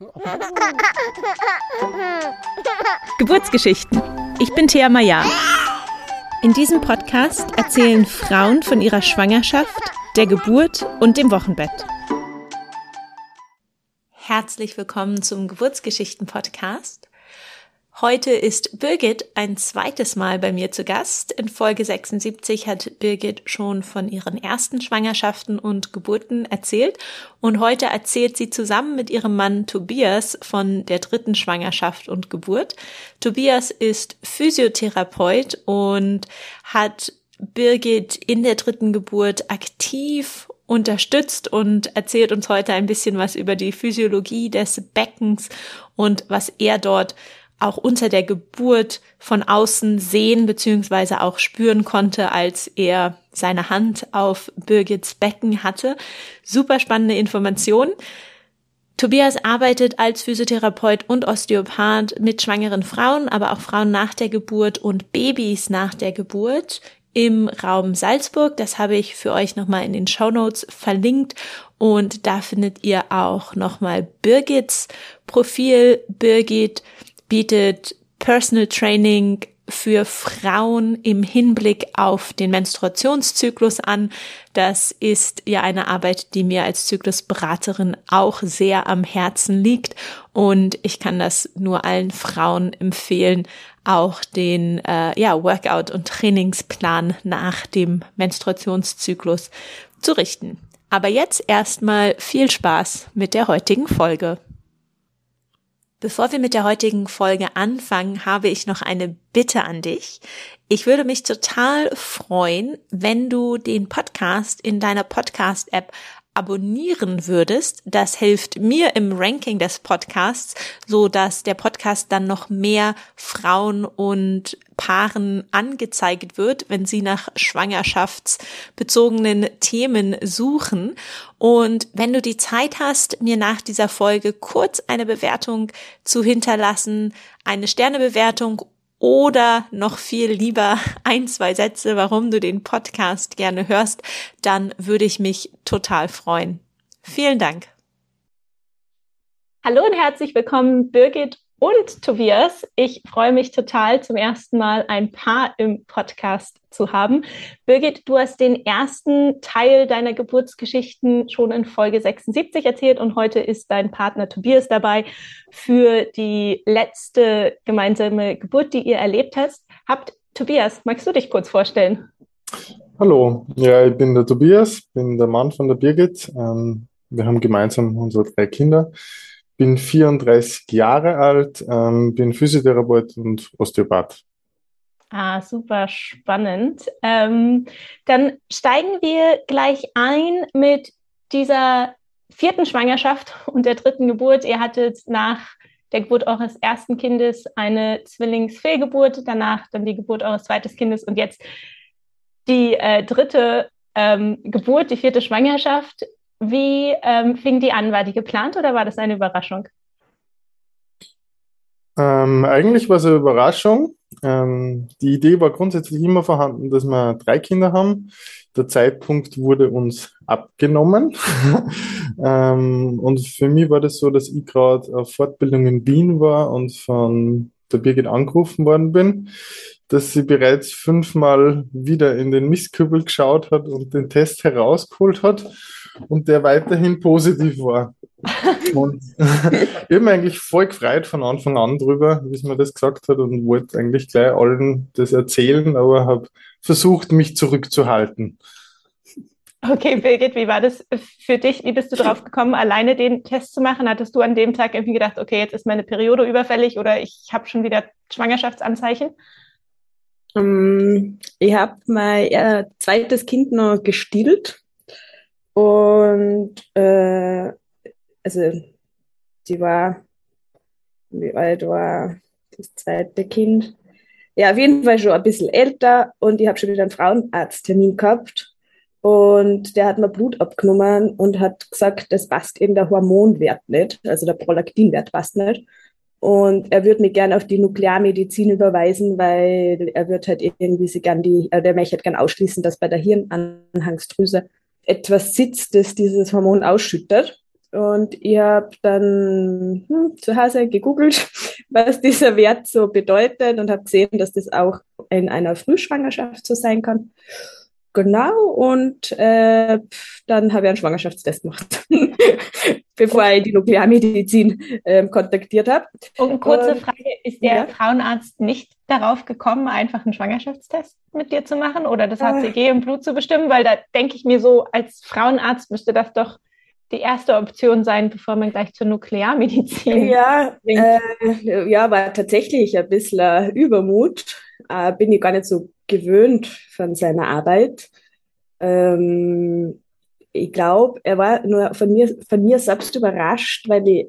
Geburtsgeschichten. Ich bin Thea Maya. In diesem Podcast erzählen Frauen von ihrer Schwangerschaft, der Geburt und dem Wochenbett. Herzlich willkommen zum Geburtsgeschichten-Podcast. Heute ist Birgit ein zweites Mal bei mir zu Gast. In Folge 76 hat Birgit schon von ihren ersten Schwangerschaften und Geburten erzählt und heute erzählt sie zusammen mit ihrem Mann Tobias von der dritten Schwangerschaft und Geburt. Tobias ist Physiotherapeut und hat Birgit in der dritten Geburt aktiv unterstützt und erzählt uns heute ein bisschen was über die Physiologie des Beckens und was er dort auch unter der Geburt von außen sehen beziehungsweise auch spüren konnte, als er seine Hand auf Birgits Becken hatte. Super spannende Information. Tobias arbeitet als Physiotherapeut und Osteopath mit schwangeren Frauen, aber auch Frauen nach der Geburt und Babys nach der Geburt im Raum Salzburg. Das habe ich für euch nochmal in den Show Notes verlinkt und da findet ihr auch nochmal Birgits Profil. Birgit bietet Personal Training für Frauen im Hinblick auf den Menstruationszyklus an. Das ist ja eine Arbeit, die mir als Zyklusberaterin auch sehr am Herzen liegt und ich kann das nur allen Frauen empfehlen, auch den äh, ja, Workout- und Trainingsplan nach dem Menstruationszyklus zu richten. Aber jetzt erstmal viel Spaß mit der heutigen Folge. Bevor wir mit der heutigen Folge anfangen, habe ich noch eine Bitte an dich. Ich würde mich total freuen, wenn du den Podcast in deiner Podcast-App abonnieren würdest. Das hilft mir im Ranking des Podcasts, so dass der Podcast dann noch mehr Frauen und Paaren angezeigt wird, wenn sie nach schwangerschaftsbezogenen Themen suchen. Und wenn du die Zeit hast, mir nach dieser Folge kurz eine Bewertung zu hinterlassen, eine Sternebewertung oder noch viel lieber ein, zwei Sätze, warum du den Podcast gerne hörst, dann würde ich mich total freuen. Vielen Dank. Hallo und herzlich willkommen, Birgit und Tobias. Ich freue mich total, zum ersten Mal ein Paar im Podcast zu haben. Birgit, du hast den ersten Teil deiner Geburtsgeschichten schon in Folge 76 erzählt und heute ist dein Partner Tobias dabei für die letzte gemeinsame Geburt, die ihr erlebt hast. Habt Tobias, magst du dich kurz vorstellen? Hallo, ja, ich bin der Tobias, bin der Mann von der Birgit. Ähm, wir haben gemeinsam unsere drei Kinder bin 34 Jahre alt, ähm, bin Physiotherapeut und Osteopath. Ah, super spannend. Ähm, dann steigen wir gleich ein mit dieser vierten Schwangerschaft und der dritten Geburt. Ihr hattet nach der Geburt eures ersten Kindes eine Zwillingsfehlgeburt, danach dann die Geburt eures zweiten Kindes und jetzt die äh, dritte ähm, Geburt, die vierte Schwangerschaft. Wie ähm, fing die an? War die geplant oder war das eine Überraschung? Ähm, eigentlich war es eine Überraschung. Ähm, die Idee war grundsätzlich immer vorhanden, dass wir drei Kinder haben. Der Zeitpunkt wurde uns abgenommen. ähm, und für mich war das so, dass ich gerade auf Fortbildung in Wien war und von der Birgit angerufen worden bin, dass sie bereits fünfmal wieder in den Mistkübel geschaut hat und den Test herausgeholt hat und der weiterhin positiv war. Und ich habe mich eigentlich voll gefreut von Anfang an drüber, wie sie mir das gesagt hat und wollte eigentlich gleich allen das erzählen, aber habe versucht, mich zurückzuhalten. Okay, Birgit, wie war das für dich? Wie bist du drauf gekommen, alleine den Test zu machen? Hattest du an dem Tag irgendwie gedacht, okay, jetzt ist meine Periode überfällig oder ich habe schon wieder Schwangerschaftsanzeichen? Um, ähm, ich habe mein äh, zweites Kind noch gestillt und äh, also die war, wie alt war das zweite Kind? Ja, auf jeden Fall schon ein bisschen älter und ich habe schon wieder einen Frauenarzttermin gehabt und der hat mir Blut abgenommen und hat gesagt, das passt eben der Hormonwert nicht, also der Prolaktinwert passt nicht. Und er würde mich gerne auf die Nuklearmedizin überweisen, weil er wird halt irgendwie sie gern die, äh, der möchte halt gern ausschließen, dass bei der Hirnanhangsdrüse etwas sitzt, das dieses Hormon ausschüttet. und ich habe dann hm, zu Hause gegoogelt, was dieser Wert so bedeutet und habe gesehen, dass das auch in einer Frühschwangerschaft so sein kann. Genau, und äh, dann habe ich einen Schwangerschaftstest gemacht, bevor ich die Nuklearmedizin äh, kontaktiert habe. Und kurze Frage, ist der ja? Frauenarzt nicht darauf gekommen, einfach einen Schwangerschaftstest mit dir zu machen oder das HCG äh, im Blut zu bestimmen? Weil da denke ich mir so, als Frauenarzt müsste das doch die erste Option sein, bevor man gleich zur Nuklearmedizin Ja, äh, ja war tatsächlich ein bisschen Übermut. Äh, bin ich gar nicht so gewöhnt von seiner Arbeit. Ähm, ich glaube, er war nur von mir, von mir selbst überrascht, weil ich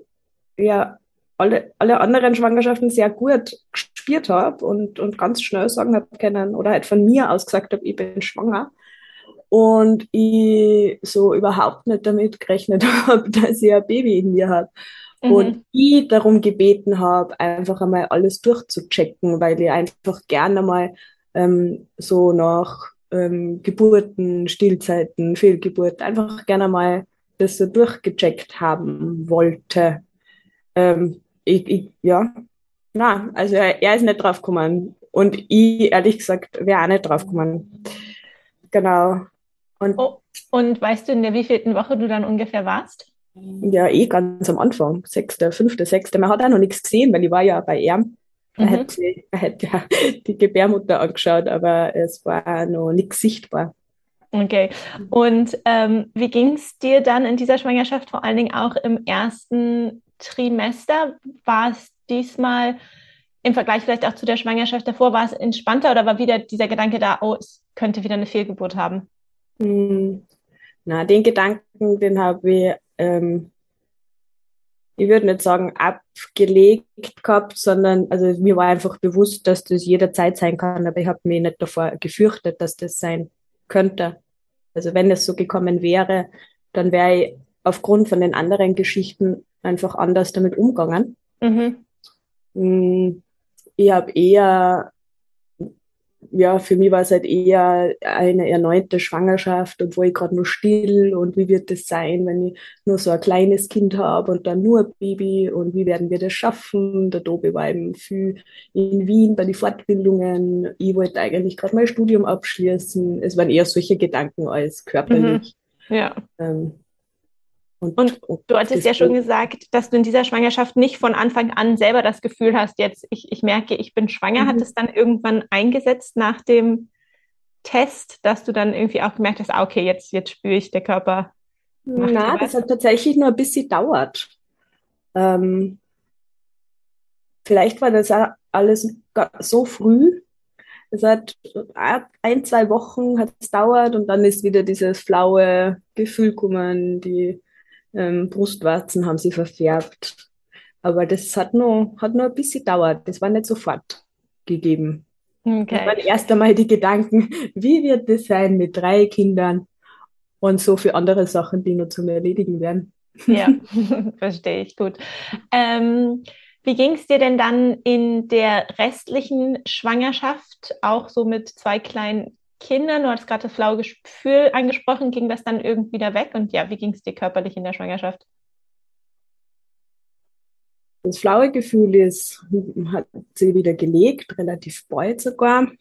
ja alle, alle anderen Schwangerschaften sehr gut gespürt habe und, und ganz schnell sagen habe können oder halt von mir aus gesagt habe, ich bin schwanger und ich so überhaupt nicht damit gerechnet habe, dass ich ein Baby in mir habe. Mhm. Und ich darum gebeten habe, einfach einmal alles durchzuchecken, weil ich einfach gerne mal ähm, so nach ähm, Geburten, Stillzeiten, Fehlgeburt einfach gerne mal das so durchgecheckt haben wollte. Ähm, ich, ich, ja, na, also er, er ist nicht drauf gekommen. Und ich, ehrlich gesagt, wäre auch nicht drauf gekommen. Genau. Und, oh, und weißt du, in der wievielten Woche du dann ungefähr warst? Ja, eh ganz am Anfang, sechste, fünfte, sechste. Man hat auch noch nichts gesehen, weil ich war ja bei ihm. Er, mhm. hätte, er hätte ja die Gebärmutter angeschaut, aber es war noch nichts sichtbar. Okay. Und ähm, wie ging es dir dann in dieser Schwangerschaft, vor allen Dingen auch im ersten Trimester? War es diesmal im Vergleich vielleicht auch zu der Schwangerschaft davor, war es entspannter oder war wieder dieser Gedanke da, oh, es könnte wieder eine Fehlgeburt haben? Hm, na, den Gedanken, den habe ich, ähm, ich würde nicht sagen abgelegt gehabt, sondern also mir war einfach bewusst, dass das jederzeit sein kann, aber ich habe mich nicht davor gefürchtet, dass das sein könnte. Also wenn es so gekommen wäre, dann wäre ich aufgrund von den anderen Geschichten einfach anders damit umgegangen. Mhm. Hm, ich habe eher ja, für mich war es halt eher eine erneute Schwangerschaft und wo ich gerade nur still und wie wird das sein, wenn ich nur so ein kleines Kind habe und dann nur ein Baby und wie werden wir das schaffen? Der Tobi war eben viel in Wien bei den Fortbildungen. Ich wollte eigentlich gerade mein Studium abschließen. Es waren eher solche Gedanken als körperlich. Mhm. Ja. Ähm, und, und, und du hattest ja schon gesagt, dass du in dieser Schwangerschaft nicht von Anfang an selber das Gefühl hast, jetzt ich, ich merke, ich bin schwanger. Mhm. Hat es dann irgendwann eingesetzt nach dem Test, dass du dann irgendwie auch gemerkt hast, ah, okay, jetzt, jetzt spüre ich, der Körper. Na, das hat tatsächlich nur ein bisschen dauert. Ähm, vielleicht war das alles so früh. Es hat ein, zwei Wochen hat es dauert und dann ist wieder dieses flaue Gefühl gekommen, die ähm, Brustwarzen haben sie verfärbt. Aber das hat nur, hat nur ein bisschen gedauert. Das war nicht sofort gegeben. Okay. Das waren erst einmal die Gedanken, wie wird das sein mit drei Kindern und so für andere Sachen, die nur zum Erledigen werden. Ja, verstehe ich gut. Ähm, wie ging es dir denn dann in der restlichen Schwangerschaft, auch so mit zwei kleinen Kindern, du hast gerade das flaue Gefühl angesprochen, ging das dann irgendwie wieder weg? Und ja, wie ging es dir körperlich in der Schwangerschaft? Das flaue Gefühl ist, hat sie wieder gelegt, relativ bald sogar.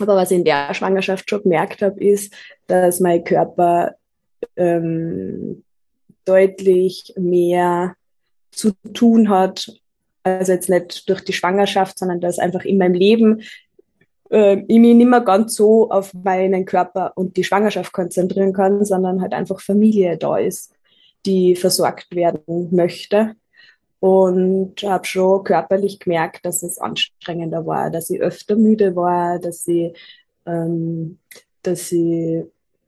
Aber was ich in der Schwangerschaft schon gemerkt habe, ist, dass mein Körper ähm, deutlich mehr zu tun hat, also jetzt nicht durch die Schwangerschaft, sondern dass einfach in meinem Leben äh, ich mich nicht mehr ganz so auf meinen Körper und die Schwangerschaft konzentrieren kann, sondern halt einfach Familie da ist, die versorgt werden möchte. Und habe schon körperlich gemerkt, dass es anstrengender war, dass ich öfter müde war, dass ich, ähm, dass ich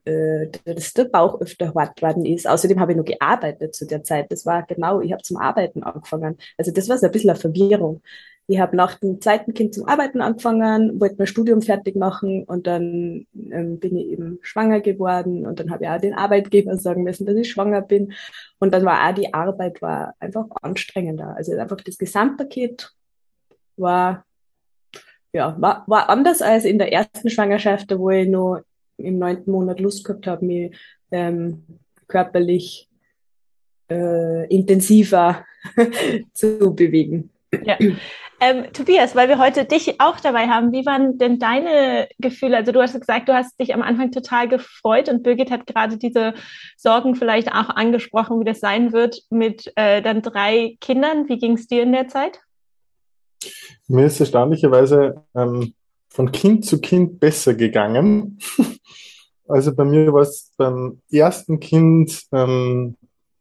äh, dass der Bauch öfter hart worden ist. Außerdem habe ich noch gearbeitet zu der Zeit. Das war genau, ich habe zum Arbeiten angefangen. Also das war so ein bisschen eine Verwirrung. Ich habe nach dem zweiten Kind zum Arbeiten angefangen, wollte mein Studium fertig machen und dann ähm, bin ich eben schwanger geworden und dann habe ich auch den Arbeitgeber sagen müssen, dass ich schwanger bin. Und dann war auch die Arbeit war einfach anstrengender. Also einfach das Gesamtpaket war ja war, war anders als in der ersten Schwangerschaft, wo ich nur im neunten Monat Lust gehabt habe, mich ähm, körperlich äh, intensiver zu bewegen. Ja. Ähm, Tobias, weil wir heute dich auch dabei haben, wie waren denn deine Gefühle? Also du hast gesagt, du hast dich am Anfang total gefreut und Birgit hat gerade diese Sorgen vielleicht auch angesprochen, wie das sein wird mit äh, dann drei Kindern. Wie ging es dir in der Zeit? Mir ist erstaunlicherweise ähm, von Kind zu Kind besser gegangen. also bei mir war es beim ersten Kind ähm,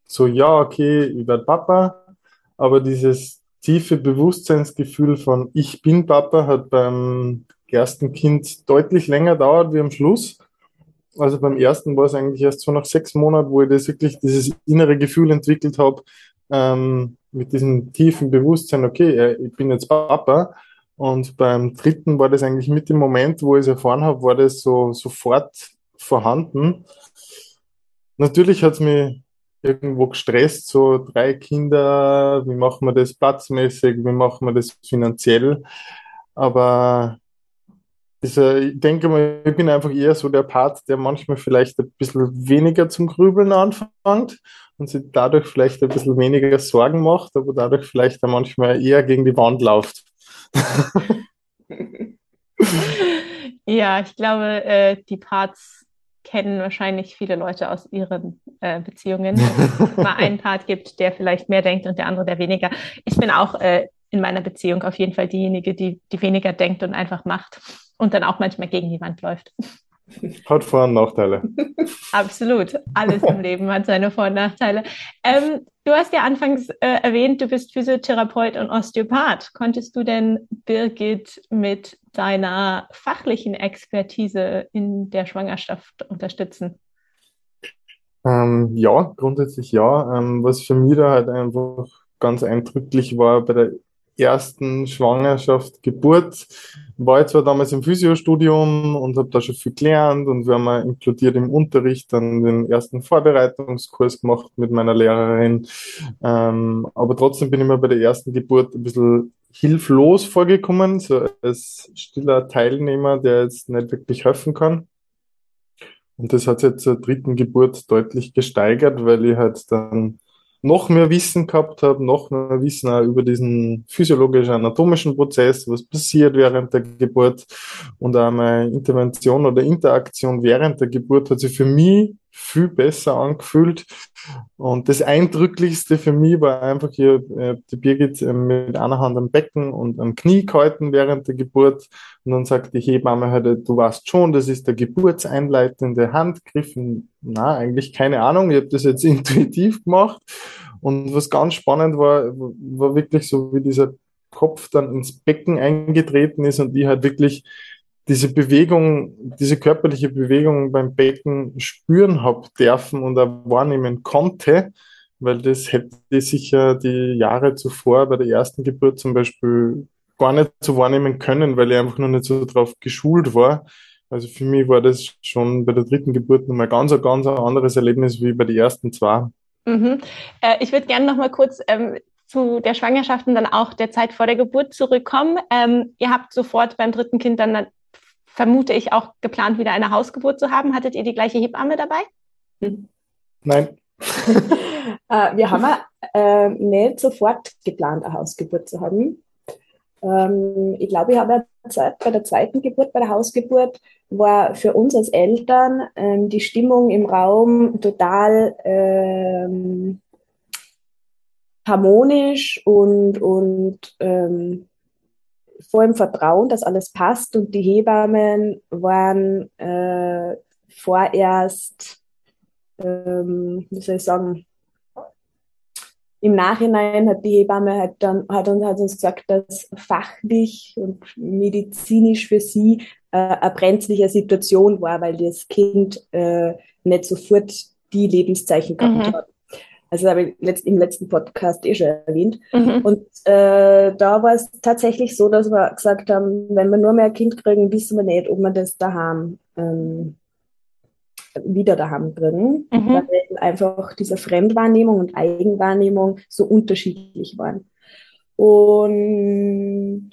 so, ja, okay, ich werde Papa, aber dieses tiefe Bewusstseinsgefühl von Ich bin Papa hat beim ersten Kind deutlich länger dauert wie am Schluss. Also beim ersten war es eigentlich erst so nach sechs Monaten, wo ich das wirklich dieses innere Gefühl entwickelt habe, ähm, mit diesem tiefen Bewusstsein, okay, ich bin jetzt Papa. Und beim dritten war das eigentlich mit dem Moment, wo ich es erfahren habe, war das so sofort vorhanden. Natürlich hat es mich irgendwo gestresst, so drei Kinder, wie machen wir das platzmäßig, wie machen wir das finanziell. Aber dieser, ich denke mal, ich bin einfach eher so der Part, der manchmal vielleicht ein bisschen weniger zum Grübeln anfängt und sich dadurch vielleicht ein bisschen weniger Sorgen macht, aber dadurch vielleicht auch manchmal eher gegen die Wand läuft. ja, ich glaube, äh, die Parts kennen wahrscheinlich viele Leute aus ihren äh, Beziehungen, dass es mal einen Part gibt, der vielleicht mehr denkt und der andere, der weniger. Ich bin auch äh, in meiner Beziehung auf jeden Fall diejenige, die, die weniger denkt und einfach macht und dann auch manchmal gegen die Wand läuft. Hat Vor- und Nachteile. Absolut. Alles im Leben hat seine Vor- und Nachteile. Ähm, du hast ja anfangs äh, erwähnt, du bist Physiotherapeut und Osteopath. Konntest du denn Birgit mit deiner fachlichen Expertise in der Schwangerschaft unterstützen? Ähm, ja, grundsätzlich ja. Ähm, was für mich da halt einfach ganz eindrücklich war bei der ersten Schwangerschaft, Geburt, war ich zwar damals im Physiostudium und habe da schon viel gelernt und wir haben inkludiert im Unterricht dann den ersten Vorbereitungskurs gemacht mit meiner Lehrerin. Ähm, aber trotzdem bin ich mir bei der ersten Geburt ein bisschen hilflos vorgekommen, so als stiller Teilnehmer, der jetzt nicht wirklich helfen kann. Und das hat sich zur dritten Geburt deutlich gesteigert, weil ich halt dann noch mehr Wissen gehabt habe, noch mehr Wissen auch über diesen physiologisch-anatomischen Prozess, was passiert während der Geburt. Und auch meine Intervention oder Interaktion während der Geburt hat sich für mich viel besser angefühlt. Und das Eindrücklichste für mich war einfach hier äh, die Birgit äh, mit einer Hand am Becken und am Knie gehalten während der Geburt. Und dann sagt die Hebamme halt, du weißt schon, das ist der geburtseinleitende Handgriff. Na, eigentlich keine Ahnung. Ich habe das jetzt intuitiv gemacht. Und was ganz spannend war, war wirklich so, wie dieser Kopf dann ins Becken eingetreten ist und die halt wirklich diese Bewegung, diese körperliche Bewegung beim Becken spüren habe dürfen und auch wahrnehmen konnte, weil das hätte ich sicher die Jahre zuvor bei der ersten Geburt zum Beispiel gar nicht so wahrnehmen können, weil ich einfach noch nicht so drauf geschult war. Also für mich war das schon bei der dritten Geburt nochmal ganz, ein ganz anderes Erlebnis wie bei den ersten zwei. Mhm. Äh, ich würde gerne noch mal kurz ähm, zu der Schwangerschaft und dann auch der Zeit vor der Geburt zurückkommen. Ähm, ihr habt sofort beim dritten Kind dann vermute ich, auch geplant, wieder eine Hausgeburt zu haben. Hattet ihr die gleiche Hebamme dabei? Hm. Nein. äh, wir haben äh, nicht sofort geplant, eine Hausgeburt zu haben. Ähm, ich glaube, ich habe Zeit bei der zweiten Geburt, bei der Hausgeburt, war für uns als Eltern ähm, die Stimmung im Raum total ähm, harmonisch und, und ähm, vollem Vertrauen, dass alles passt und die Hebammen waren äh, vorerst, ähm, wie soll ich sagen, im Nachhinein hat die Hebamme halt dann, hat uns, hat uns gesagt, dass fachlich und medizinisch für sie äh, eine brenzliche Situation war, weil das Kind äh, nicht sofort die Lebenszeichen gehabt mhm. hat. Also habe ich im letzten Podcast eh schon erwähnt. Mhm. Und äh, da war es tatsächlich so, dass wir gesagt haben, wenn wir nur mehr Kind kriegen, wissen wir nicht, ob wir das daheim ähm, wieder daheim kriegen, mhm. weil einfach diese Fremdwahrnehmung und Eigenwahrnehmung so unterschiedlich waren. Und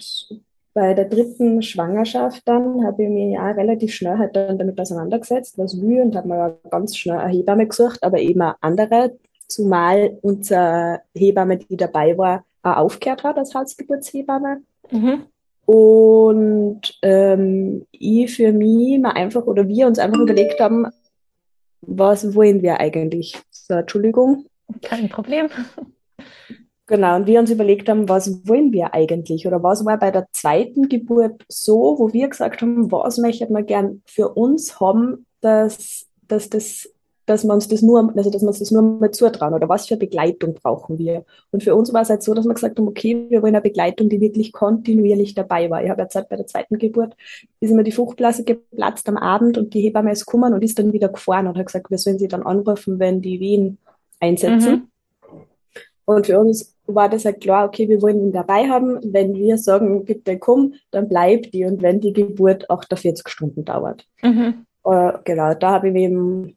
bei der dritten Schwangerschaft dann habe ich mich ja relativ schnell halt dann damit auseinandergesetzt, was will und habe mir ganz schnell eine Hebamme gesucht, aber eben eine andere, zumal unsere Hebamme, die dabei war, auch aufgehört hat als Hausgeburtshebamme. Mhm. Und ähm, ich für mich mal einfach, oder wir uns einfach überlegt haben, was wollen wir eigentlich? So, Entschuldigung. Kein Problem. Genau, und wir uns überlegt haben, was wollen wir eigentlich? Oder was war bei der zweiten Geburt so, wo wir gesagt haben, was möchten wir gern für uns haben, dass, dass das dass wir uns das nur, also dass wir uns das nur mal zutrauen oder was für Begleitung brauchen wir. Und für uns war es halt so, dass wir gesagt haben, okay, wir wollen eine Begleitung, die wirklich kontinuierlich dabei war. Ich habe jetzt halt bei der zweiten Geburt, ist immer die Fruchtblase geplatzt am Abend und die Hebamme ist gekommen und ist dann wieder gefahren und hat gesagt, wir sollen sie dann anrufen, wenn die Wehen einsetzen. Mhm. Und für uns war das halt klar, okay, wir wollen ihn dabei haben. Wenn wir sagen, bitte komm, dann bleibt die. Und wenn die Geburt 48 Stunden dauert. Mhm. Uh, genau, da habe ich eben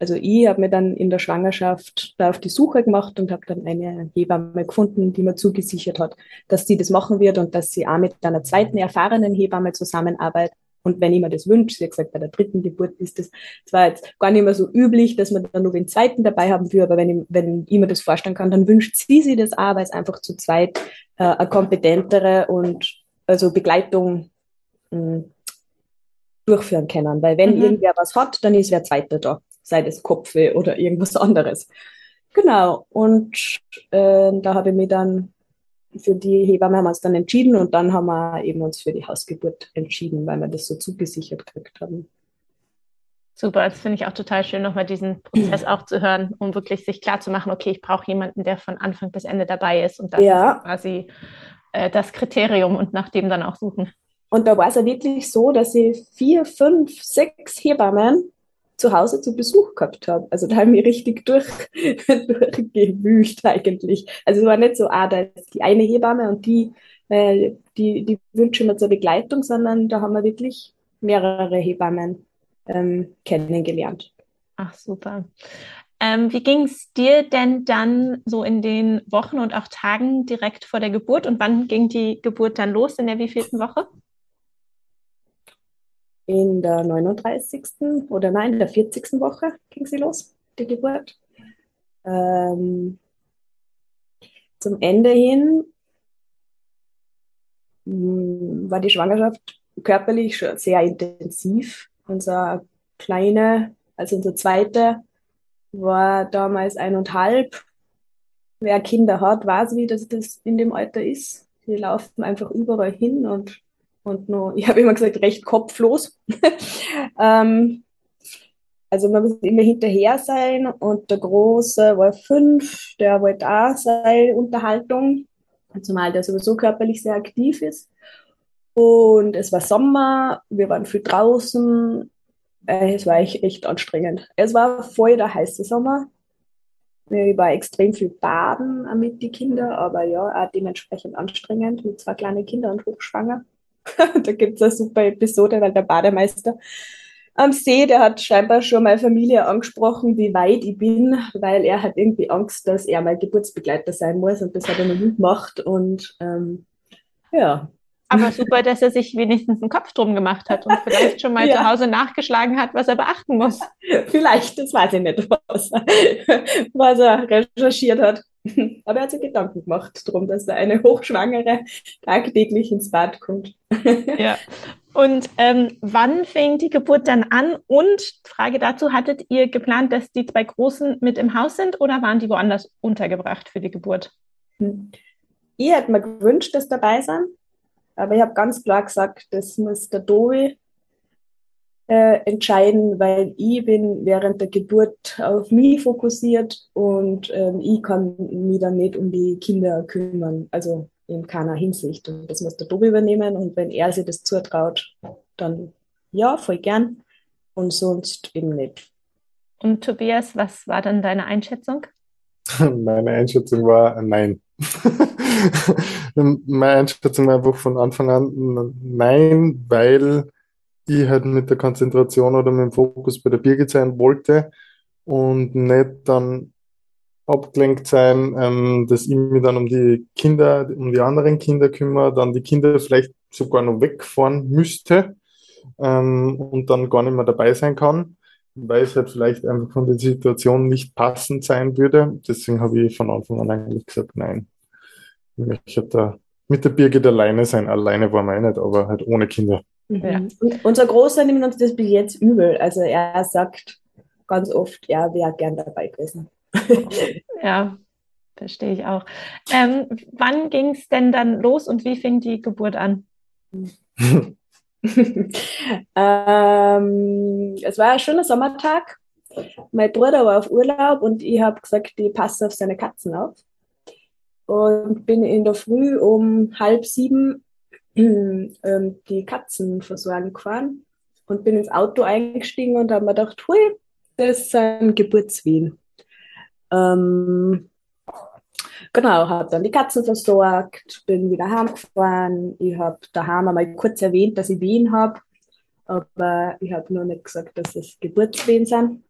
also ich habe mir dann in der Schwangerschaft da auf die Suche gemacht und habe dann eine Hebamme gefunden, die mir zugesichert hat, dass sie das machen wird und dass sie auch mit einer zweiten erfahrenen Hebamme zusammenarbeitet. Und wenn ich mir das wünsche, sie hat gesagt, bei der dritten Geburt ist das zwar jetzt gar nicht mehr so üblich, dass man dann nur den zweiten dabei haben will, aber wenn ich, wenn ich mir das vorstellen kann, dann wünscht sie sich das auch, weil es einfach zu zweit äh, eine kompetentere und also Begleitung mh, hm, durchführen können. Weil wenn mhm. irgendwer was hat, dann ist wer zweiter da sei das Kopfweh oder irgendwas anderes. Genau, und äh, da habe ich mich dann für die Hebamme haben wir uns dann entschieden und dann haben wir eben uns für die Hausgeburt entschieden, weil wir das so zugesichert gekriegt haben. Super, das finde ich auch total schön, nochmal diesen Prozess auch zu hören, um wirklich sich klar zu machen, okay, ich brauche jemanden, der von Anfang bis Ende dabei ist und das ja. ist quasi äh, das Kriterium und nach dem dann auch suchen. Und da war es ja wirklich so, dass ich vier, fünf, sechs Hebammen zu Hause zu Besuch gehabt habe. Also da haben wir richtig durch, durchgewühlt eigentlich. Also es war nicht so, ah, da ist die eine Hebamme und die, äh, die, die wünschen wir zur Begleitung, sondern da haben wir wirklich mehrere Hebammen ähm, kennengelernt. Ach, super. Ähm, wie ging es dir denn dann so in den Wochen und auch Tagen direkt vor der Geburt und wann ging die Geburt dann los? In der wievielten Woche? In der 39. oder nein, in der 40. Woche ging sie los, die Geburt. Ähm, zum Ende hin hm, war die Schwangerschaft körperlich schon sehr intensiv. Unser kleine, also unser zweiter, war damals eineinhalb. Wer Kinder hat, weiß, wie das, das in dem Alter ist. Die laufen einfach überall hin und und nur, ich habe immer gesagt, recht kopflos. ähm, also man muss immer hinterher sein und der Große war fünf, der wollte auch seine Unterhaltung, zumal der sowieso körperlich sehr aktiv ist. Und es war Sommer, wir waren viel draußen, äh, es war echt, anstrengend. Es war voll der heiße Sommer. Ich war extrem viel baden mit den Kindern, aber ja, auch dementsprechend anstrengend mit zwei kleinen Kindern und hochschwanger. da gibt es eine super Episode, weil der Bademeister am See, der hat scheinbar schon meine Familie angesprochen, wie weit ich bin, weil er hat irgendwie Angst, dass er mein Geburtsbegleiter sein muss und das hat er noch nie gemacht und ähm, ja. Aber super, dass er sich wenigstens einen Kopf drum gemacht hat und vielleicht schon mal ja. zu Hause nachgeschlagen hat, was er beachten muss. Vielleicht, das weiß ich nicht, was er, was er recherchiert hat. Aber er hat sich Gedanken gemacht darum, dass da eine Hochschwangere tagtäglich ins Bad kommt. ja. Und ähm, wann fing die Geburt dann an? Und Frage dazu, hattet ihr geplant, dass die zwei Großen mit im Haus sind oder waren die woanders untergebracht für die Geburt? Hm. Ich hätte mir gewünscht, dass dabei sind, aber ich habe ganz klar gesagt, das muss der Dovi äh, entscheiden, weil ich bin während der Geburt auf mich fokussiert und ähm, ich kann mich dann nicht um die Kinder kümmern, also in keiner Hinsicht. Und das muss der Tobi übernehmen und wenn er sich das zutraut, dann ja, voll gern und sonst eben nicht. Und Tobias, was war dann deine Einschätzung? Meine Einschätzung war nein. Meine Einschätzung war einfach von Anfang an nein, weil ich halt mit der Konzentration oder mit dem Fokus bei der Birgit sein wollte und nicht dann abgelenkt sein, ähm, dass ich mich dann um die Kinder, um die anderen Kinder kümmere, dann die Kinder vielleicht sogar noch wegfahren müsste ähm, und dann gar nicht mehr dabei sein kann, weil es halt vielleicht einfach von der Situation nicht passend sein würde. Deswegen habe ich von Anfang an eigentlich gesagt, nein. Ich möchte da mit der Birgit alleine sein. Alleine war wir nicht, aber halt ohne Kinder. Mhm. Ja. Und unser Großer nimmt uns das bis jetzt übel. Also er sagt ganz oft, er wäre gern dabei gewesen. ja, verstehe ich auch. Ähm, wann ging es denn dann los und wie fing die Geburt an? ähm, es war ein schöner Sommertag. Mein Bruder war auf Urlaub und ich habe gesagt, ich passe auf seine Katzen auf. Und bin in der Früh um halb sieben ähm, die Katzen versorgen gefahren und bin ins Auto eingestiegen und habe mir gedacht, hui, das sind Geburtswehen. Ähm, Genau, habe dann die Katzen versorgt, bin wieder heimgefahren. Ich habe daheim einmal kurz erwähnt, dass ich Wehen habe, aber ich habe nur nicht gesagt, dass es Geburtswehen sind.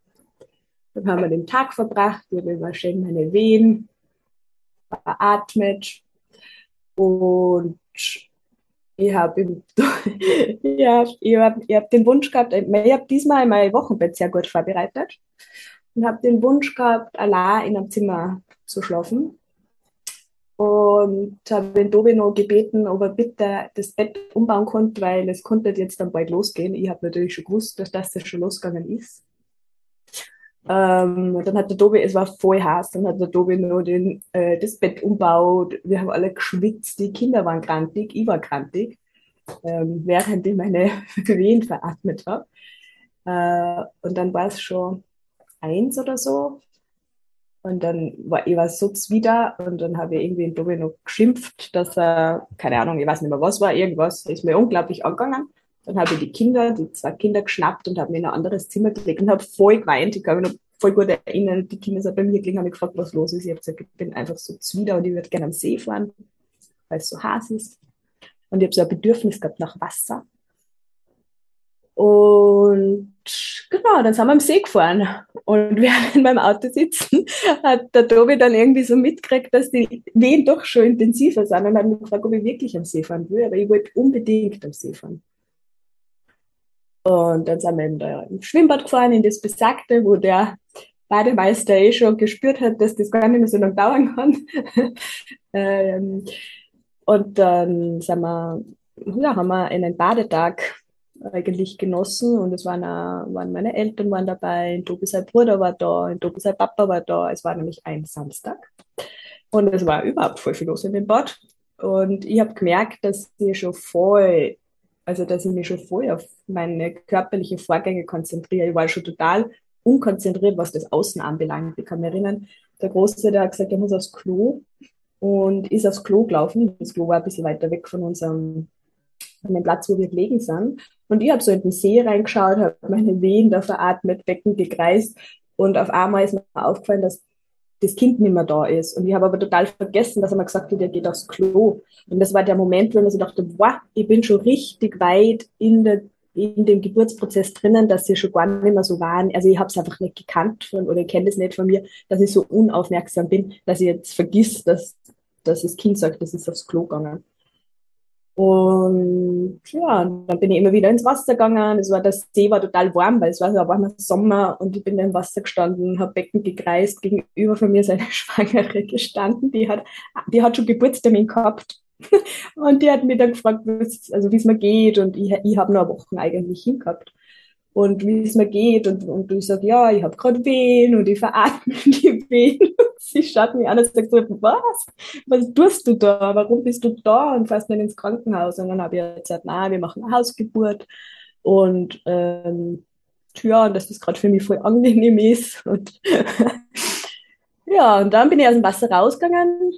Dann haben wir den Tag verbracht, ich habe immer schön meine Wehen beatmet und ich habe hab, ich hab den Wunsch gehabt, ich habe diesmal mein Wochenbett sehr gut vorbereitet und habe den Wunsch gehabt, allein in einem Zimmer zu schlafen und habe den Tobi noch gebeten, ob er bitte das Bett umbauen konnte, weil es konnte jetzt dann bald losgehen. Ich habe natürlich schon gewusst, dass das schon losgegangen ist. Ähm, dann hat der Tobi, es war voll heiß, dann hat der Tobi noch den, äh, das Bett umbaut. Wir haben alle geschwitzt, die Kinder waren krantig, ich war krantig, ähm, während ich meine Wehen veratmet habe. Äh, und dann war es schon eins oder so. Und dann war ich war so zuwider und dann habe ich irgendwie in Tobi noch geschimpft, dass er, keine Ahnung, ich weiß nicht mehr was war, irgendwas, ist mir unglaublich angegangen. Dann habe ich die Kinder, die zwei Kinder geschnappt und habe mir in ein anderes Zimmer gelegt und habe voll geweint. Ich kann mich noch voll gut erinnern, die Kinder sind bei mir gelegen, haben gefragt, was los ist. Ich habe gesagt, ich bin einfach so zuwider und ich würde gerne am See fahren, weil es so heiß ist. Und ich habe so ein Bedürfnis gehabt nach Wasser. Und genau, dann sind wir am See gefahren. Und während in meinem Auto sitzen, hat der Tobi dann irgendwie so mitgekriegt, dass die Wehen doch schon intensiver sind und hat mich gefragt, ob ich wirklich am See fahren will. Aber ich wollte unbedingt am See fahren. Und dann sind wir eben da im Schwimmbad gefahren, in das Besagte, wo der Bademeister eh schon gespürt hat, dass das gar nicht mehr so lange dauern kann. ähm, und dann sind wir, ja, haben wir einen Badetag eigentlich genossen und es waren, auch, waren meine Eltern waren dabei, ein Tobi sein Bruder war da, ein Tobi sein Papa war da. Es war nämlich ein Samstag und es war überhaupt voll viel los in dem Bad und ich habe gemerkt, dass ich schon voll, also dass ich mich schon voll auf meine körperlichen Vorgänge konzentriere. Ich war schon total unkonzentriert, was das Außen anbelangt. Ich kann mich erinnern, der Große, der hat gesagt, er muss aufs Klo und ist aufs Klo gelaufen. Das Klo war ein bisschen weiter weg von unserem an dem Platz, wo wir gelegen sind. Und ich habe so in den See reingeschaut, habe meine Wehen da veratmet, Becken gekreist und auf einmal ist mir aufgefallen, dass das Kind nicht mehr da ist. Und ich habe aber total vergessen, dass er mir gesagt hat, er geht aufs Klo. Und das war der Moment, wo man sich dachte, wow, ich bin schon richtig weit in, der, in dem Geburtsprozess drinnen, dass sie schon gar nicht mehr so waren. Also ich habe es einfach nicht gekannt von, oder ich kenne es nicht von mir, dass ich so unaufmerksam bin, dass ich jetzt vergiss, dass, dass das Kind sagt, das ist aufs Klo gegangen. Und ja, dann bin ich immer wieder ins Wasser gegangen. Es war, der See war total warm, weil es war so ein warmer Sommer und ich bin da im Wasser gestanden, habe Becken gekreist. Gegenüber von mir ist eine Schwangere gestanden, die hat, die hat schon Geburtstermin gehabt. und die hat mich dann gefragt, also wie es mir geht und ich, ich habe nur Wochen eigentlich hingehabt und wie es mir geht. Und, und ich sage, ja, ich habe gerade Wehen und ich veratme die Wehen. Und sie schaut mich an und sagt so, was? Was tust du da? Warum bist du da und fährst nicht ins Krankenhaus? Und dann habe ich gesagt, na, wir machen eine Hausgeburt. Und ähm, ja, und dass das gerade für mich voll angenehm ist. Und ja, und dann bin ich aus dem Wasser rausgegangen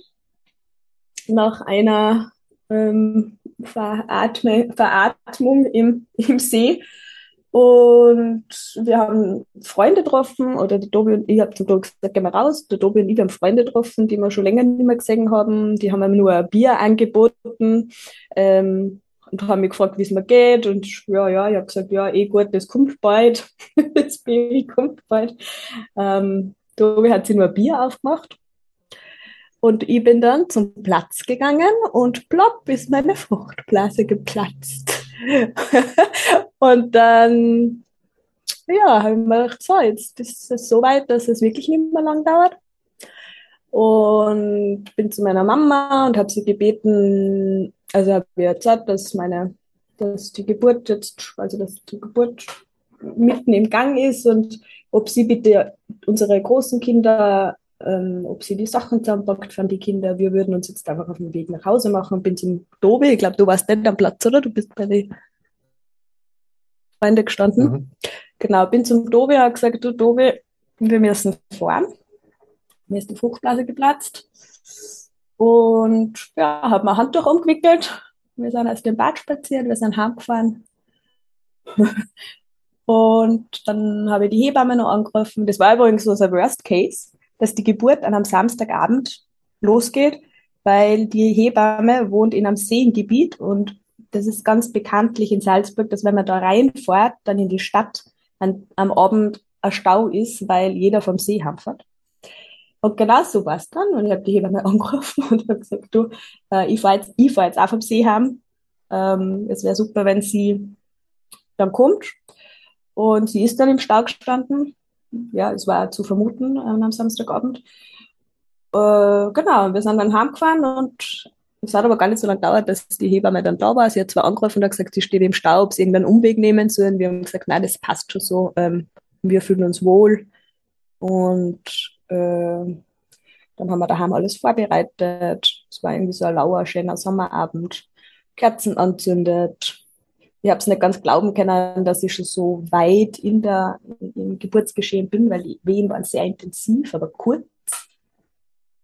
nach einer ähm, Veratme, Veratmung im, im See und wir haben Freunde getroffen, oder der Tobi und ich habe zum Tobi gesagt, gehen wir raus. Der Tobi und ich haben Freunde getroffen, die wir schon länger nicht mehr gesehen haben. Die haben mir nur ein Bier angeboten ähm, und haben mich gefragt, wie es mir geht. Und ja, ja, ich habe gesagt, ja, eh gut, das kommt bald. das Baby kommt bald. Ähm, Tobi hat sich nur ein Bier aufgemacht. Und ich bin dann zum Platz gegangen und plopp ist meine Fruchtblase geplatzt. und dann ja, habe ich mir gedacht, so, jetzt ist es so weit, dass es wirklich nicht mehr lang dauert. Und bin zu meiner Mama und habe sie gebeten, also habe ihr erzählt, dass meine, dass die Geburt jetzt, also dass die Geburt mitten im Gang ist und ob sie bitte unsere großen Kinder, ähm, ob sie die Sachen zusammenpackt von die Kinder. Wir würden uns jetzt einfach auf den Weg nach Hause machen. Bin zum Dobe. Ich glaube, du warst nicht am Platz, oder? Du bist bei den Freunden gestanden. Mhm. Genau, bin zum Dobe, habe gesagt, du Dobe, wir müssen fahren. Mir ist die Fruchtblase geplatzt. Und ja, habe mein Handtuch umgewickelt. Wir sind aus dem Bad spaziert, wir sind heimgefahren. Und dann habe ich die Hebamme noch angerufen. Das war übrigens so ein Worst Case, dass die Geburt an einem Samstagabend losgeht, weil die Hebamme wohnt in einem Seengebiet und das ist ganz bekanntlich in Salzburg, dass wenn man da reinfährt, dann in die Stadt an, am Abend ein Stau ist, weil jeder vom See heimfährt. Und genau so war es dann. Und ich habe die Hebamme angerufen und habe gesagt, du, äh, ich fahre jetzt, ich fahr jetzt auch vom See heim. Ähm, es wäre super, wenn sie dann kommt. Und sie ist dann im Stau gestanden. Ja, es war zu vermuten ähm, am Samstagabend. Äh, genau, wir sind dann heimgefahren und es hat aber gar nicht so lange gedauert, dass die Hebamme dann da war. Sie hat zwar angerufen und hat gesagt, sie steht im Stau, ob sie irgendeinen Umweg nehmen sollen. Wir haben gesagt, nein, das passt schon so. Ähm, wir fühlen uns wohl. Und äh, dann haben wir daheim alles vorbereitet. Es war irgendwie so ein lauer, schöner Sommerabend. Kerzen anzündet, ich habe es nicht ganz glauben können, dass ich schon so weit in der, im Geburtsgeschehen bin, weil die Wehen waren sehr intensiv, aber kurz.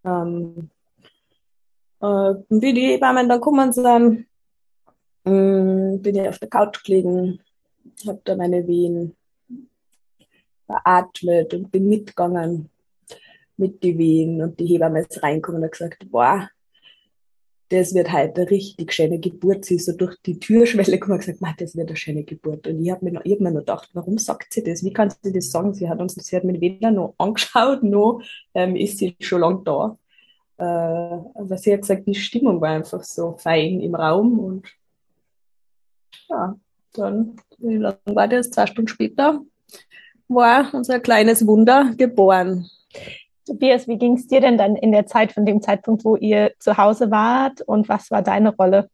Ähm, äh, wie die Hebammen dann gekommen sind, äh, bin ich auf der Couch gelegen, habe da meine Wehen beatmet und bin mitgegangen mit den Wehen und die Hebamme ist reingekommen und hat gesagt, boah, das wird halt eine richtig schöne Geburt. Sie ist so durch die Türschwelle gekommen und gesagt, das wird eine schöne Geburt. Und ich habe mir, hab mir noch gedacht, warum sagt sie das? Wie kann sie das sagen? Sie hat uns, sie hat mich weder noch angeschaut, noch ähm, ist sie schon lange da. Äh, aber sie hat gesagt, die Stimmung war einfach so fein im Raum und ja, dann, wie lange war das? Zwei Stunden später war unser kleines Wunder geboren. Tobias, wie ging es dir denn dann in der Zeit von dem Zeitpunkt, wo ihr zu Hause wart und was war deine Rolle?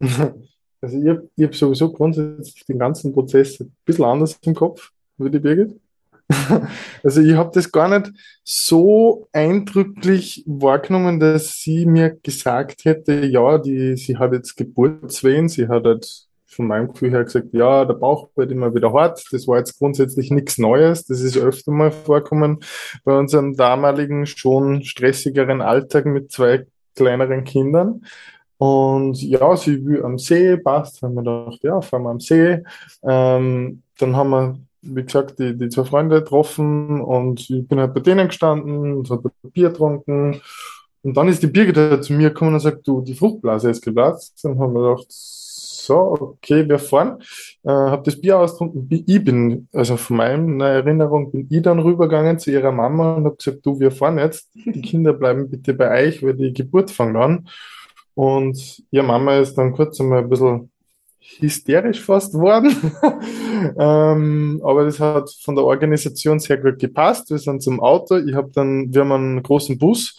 Also ich habe hab sowieso grundsätzlich den ganzen Prozess ein bisschen anders im Kopf wie die Birgit. Also ich habe das gar nicht so eindrücklich wahrgenommen, dass sie mir gesagt hätte, ja, die, sie hat jetzt Geburtswehen, sie hat halt von meinem Gefühl her gesagt, ja, der Bauch wird immer wieder hart. Das war jetzt grundsätzlich nichts Neues. Das ist öfter mal vorkommen bei unserem damaligen schon stressigeren Alltag mit zwei kleineren Kindern. Und ja, sie will am See, passt, haben wir gedacht, ja, fahren wir am See. Ähm, dann haben wir, wie gesagt, die, die zwei Freunde getroffen und ich bin halt bei denen gestanden und habe Bier getrunken. Und dann ist die Birgit zu mir gekommen und sagt, du, die Fruchtblase ist geplatzt. Dann haben wir gedacht, so, okay, wir fahren. Äh, habe das Bier ausgetrunken. Ich bin, also von meiner Erinnerung, bin ich dann rübergegangen zu ihrer Mama und habe gesagt, du, wir fahren jetzt. Die Kinder bleiben bitte bei euch, weil die Geburt fängt an. Und ihre Mama ist dann kurz einmal ein bisschen hysterisch fast worden. ähm, aber das hat von der Organisation sehr gut gepasst. Wir sind zum Auto. Ich habe dann, wir haben einen großen Bus.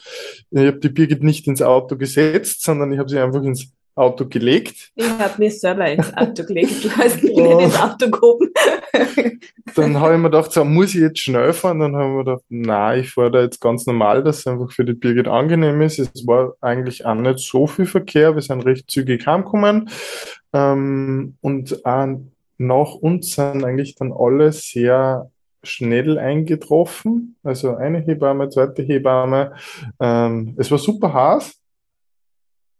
Ich habe die Birgit nicht ins Auto gesetzt, sondern ich habe sie einfach ins Auto gelegt. Ich habe mich selber ins Auto gelegt, du hast mich nicht ins Auto gehoben. dann habe ich mir gedacht, so, muss ich jetzt schnell fahren? Dann habe ich mir gedacht, nein, ich fahre da jetzt ganz normal, dass es einfach für die Birgit angenehm ist. Es war eigentlich auch nicht so viel Verkehr, wir sind recht zügig heimgekommen. Ähm, und auch nach uns sind eigentlich dann alle sehr schnell eingetroffen. Also eine Hebamme, zweite Hebamme. Ähm, es war super heiß.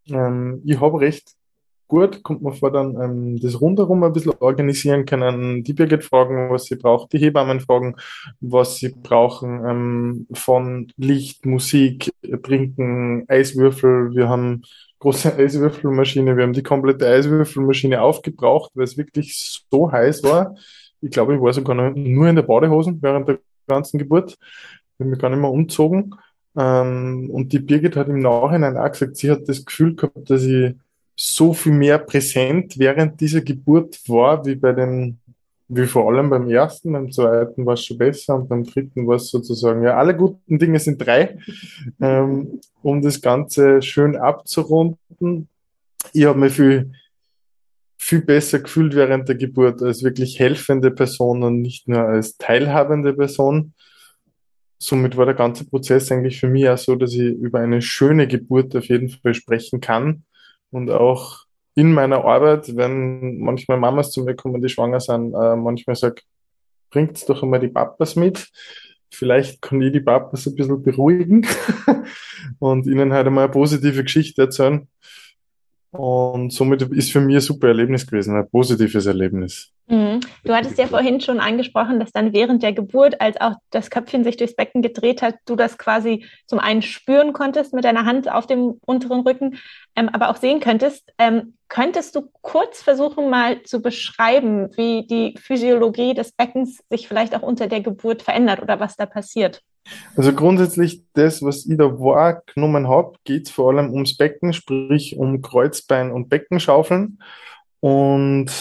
Ähm, ich habe recht gut, kommt man vor, dann ähm, das rundherum ein bisschen organisieren können. Die Birgit fragen, was sie braucht, die Hebammen fragen, was sie brauchen, ähm, von Licht, Musik, Trinken, Eiswürfel. Wir haben große Eiswürfelmaschine, wir haben die komplette Eiswürfelmaschine aufgebraucht, weil es wirklich so heiß war. Ich glaube, ich war sogar nur in der Badehosen während der ganzen Geburt. Ich habe mich gar nicht mehr umzogen. Ähm, und die Birgit hat im Nachhinein auch gesagt, sie hat das Gefühl gehabt, dass ich so viel mehr präsent während dieser Geburt war, wie bei den wie vor allem beim ersten, beim zweiten war es schon besser und beim dritten war es sozusagen, ja, alle guten Dinge sind drei, ähm, um das Ganze schön abzurunden. Ich habe mich viel, viel besser gefühlt während der Geburt als wirklich helfende Person und nicht nur als teilhabende Person. Somit war der ganze Prozess eigentlich für mich auch so, dass ich über eine schöne Geburt auf jeden Fall sprechen kann und auch in meiner Arbeit, wenn manchmal Mamas zu mir kommen, die schwanger sind, äh, manchmal sag, bringt's doch einmal die Papas mit. Vielleicht kann ich die Papas ein bisschen beruhigen und ihnen halt einmal eine positive Geschichte erzählen. Und somit ist für mich ein super Erlebnis gewesen, ein positives Erlebnis. Mhm. Du hattest ja vorhin schon angesprochen, dass dann während der Geburt, als auch das Köpfchen sich durchs Becken gedreht hat, du das quasi zum einen spüren konntest mit deiner Hand auf dem unteren Rücken, ähm, aber auch sehen könntest. Ähm, könntest du kurz versuchen, mal zu beschreiben, wie die Physiologie des Beckens sich vielleicht auch unter der Geburt verändert oder was da passiert? Also grundsätzlich das, was ich da wahrgenommen habe, geht vor allem ums Becken, sprich um Kreuzbein und Beckenschaufeln. Und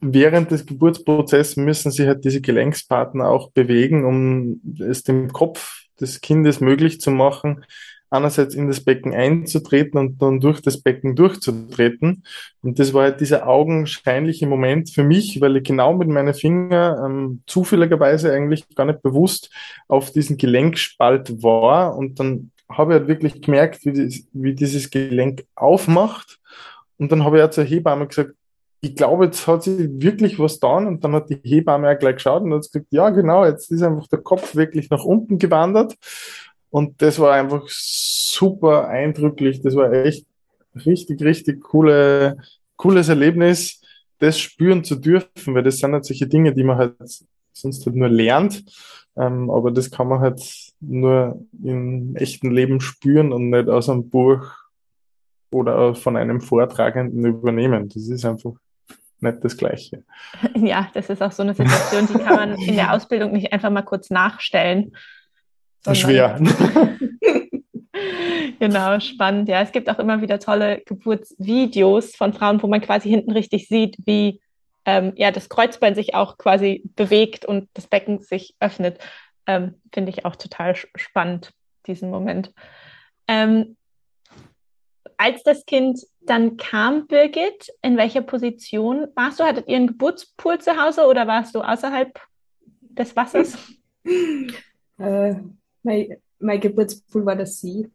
während des Geburtsprozesses müssen sich halt diese Gelenkspartner auch bewegen, um es dem Kopf des Kindes möglich zu machen, einerseits in das Becken einzutreten und dann durch das Becken durchzutreten. Und das war halt dieser augenscheinliche Moment für mich, weil ich genau mit meinen Fingern ähm, zufälligerweise eigentlich gar nicht bewusst auf diesen Gelenkspalt war. Und dann habe ich halt wirklich gemerkt, wie, das, wie dieses Gelenk aufmacht. Und dann habe ich auch zur Hebamme gesagt, ich glaube, jetzt hat sie wirklich was getan und dann hat die Hebamme auch gleich geschaut und hat gesagt, ja genau, jetzt ist einfach der Kopf wirklich nach unten gewandert und das war einfach super eindrücklich, das war echt richtig, richtig coole, cooles Erlebnis, das spüren zu dürfen, weil das sind halt solche Dinge, die man halt sonst halt nur lernt, ähm, aber das kann man halt nur im echten Leben spüren und nicht aus einem Buch oder von einem Vortragenden übernehmen. Das ist einfach nicht das Gleiche. Ja, das ist auch so eine Situation, die kann man in der Ausbildung nicht einfach mal kurz nachstellen. Schwer. genau, spannend. Ja, es gibt auch immer wieder tolle Geburtsvideos von Frauen, wo man quasi hinten richtig sieht, wie ähm, ja, das Kreuzbein sich auch quasi bewegt und das Becken sich öffnet. Ähm, Finde ich auch total spannend, diesen Moment. Ähm, als das Kind dann kam, Birgit, in welcher Position warst du? Hattet ihr einen Geburtspool zu Hause oder warst du außerhalb des Wassers? Äh, mein, mein Geburtspool war der See.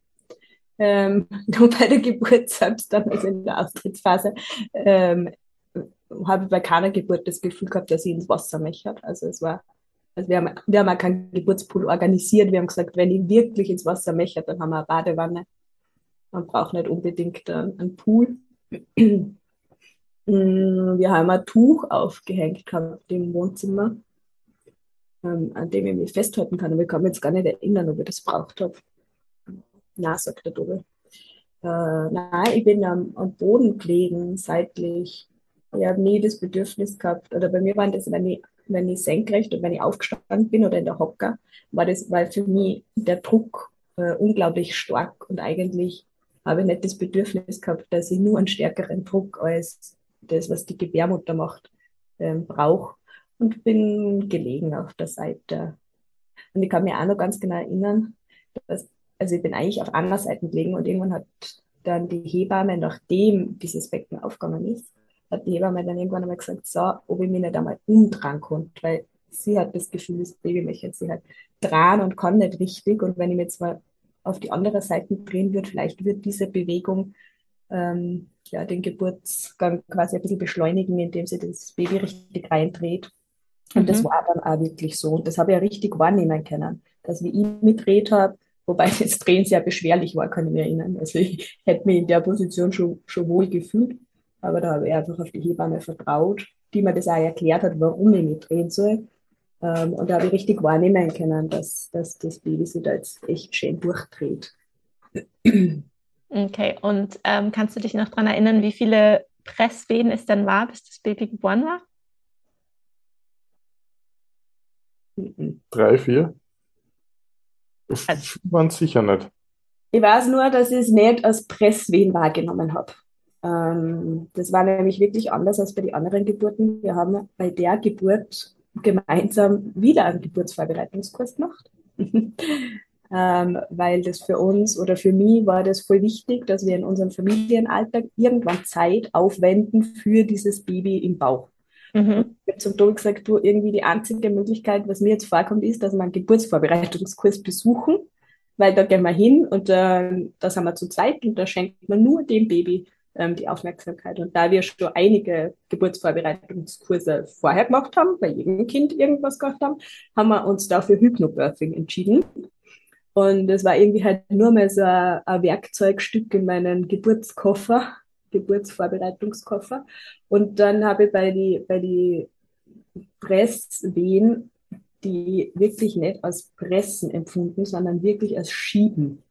Ähm, nur bei der Geburt selbst, dann also in der Austrittsphase, ähm, habe ich bei keiner Geburt das Gefühl gehabt, dass sie ins Wasser mechert. Also es war, also wir haben, wir haben auch keinen Geburtspool organisiert. Wir haben gesagt, wenn ich wirklich ins Wasser mechert, dann haben wir eine Badewanne man braucht nicht unbedingt einen Pool. Mm, wir haben ein Tuch aufgehängt gehabt im Wohnzimmer, ähm, an dem ich mich festhalten kann. Aber ich kann mich jetzt gar nicht erinnern, ob ich das braucht habe. Na, sagt der Dobe. Äh, nein, ich bin am, am Boden gelegen, seitlich. Ich habe nie das Bedürfnis gehabt, oder bei mir war das, wenn ich, wenn ich senkrecht und wenn ich aufgestanden bin oder in der Hocker, war das, weil für mich der Druck äh, unglaublich stark und eigentlich habe ich nicht das Bedürfnis gehabt, dass ich nur einen stärkeren Druck als das, was die Gebärmutter macht, ähm, brauche. Und bin gelegen auf der Seite. Und ich kann mich auch noch ganz genau erinnern, dass, also ich bin eigentlich auf einer Seite gelegen und irgendwann hat dann die Hebamme, nachdem dieses Becken aufgegangen ist, hat die Hebamme dann irgendwann einmal gesagt, so, ob ich mich nicht einmal umdrehen konnte, weil sie hat das Gefühl, das Baby möchte sie halt dran und kann nicht richtig. Und wenn ich mir jetzt mal auf die andere Seite drehen wird. Vielleicht wird diese Bewegung ähm, ja, den Geburtsgang quasi ein bisschen beschleunigen, indem sie das Baby richtig reindreht. Und mhm. das war dann auch wirklich so. Und das habe ich ja richtig wahrnehmen können, dass wie ich mitdreht habe, wobei das Drehen sehr beschwerlich war, kann ich mir erinnern. Also ich hätte mich in der Position schon, schon wohl gefühlt, aber da habe ich einfach auf die Hebamme vertraut, die mir das auch erklärt hat, warum ich mich drehen soll. Ähm, und da habe ich richtig wahrnehmen können, dass, dass das Baby sich da jetzt echt schön durchdreht. Okay, und ähm, kannst du dich noch daran erinnern, wie viele Presswehen es dann war, bis das Baby geboren war? Drei, vier? Also, waren sicher nicht. Ich weiß nur, dass ich es nicht als Presswehen wahrgenommen habe. Ähm, das war nämlich wirklich anders als bei den anderen Geburten. Wir haben bei der Geburt gemeinsam wieder einen Geburtsvorbereitungskurs gemacht. ähm, weil das für uns oder für mich war das voll wichtig, dass wir in unserem Familienalltag irgendwann Zeit aufwenden für dieses Baby im Bauch. Mhm. Ich habe zum Tobi gesagt, du, irgendwie die einzige Möglichkeit, was mir jetzt vorkommt, ist, dass wir einen Geburtsvorbereitungskurs besuchen, weil da gehen wir hin und äh, da sind wir zu zweit und da schenkt man nur dem Baby ähm, die Aufmerksamkeit. Und da wir schon einige Geburtsvorbereitungskurse vorher gemacht haben, bei jedem Kind irgendwas gemacht haben, haben wir uns dafür Hypnobirthing entschieden. Und es war irgendwie halt nur mal so ein, ein Werkzeugstück in meinen Geburtskoffer, Geburtsvorbereitungskoffer. Und dann habe ich bei die, bei die Presswehen die wirklich nicht als Pressen empfunden, sondern wirklich als Schieben.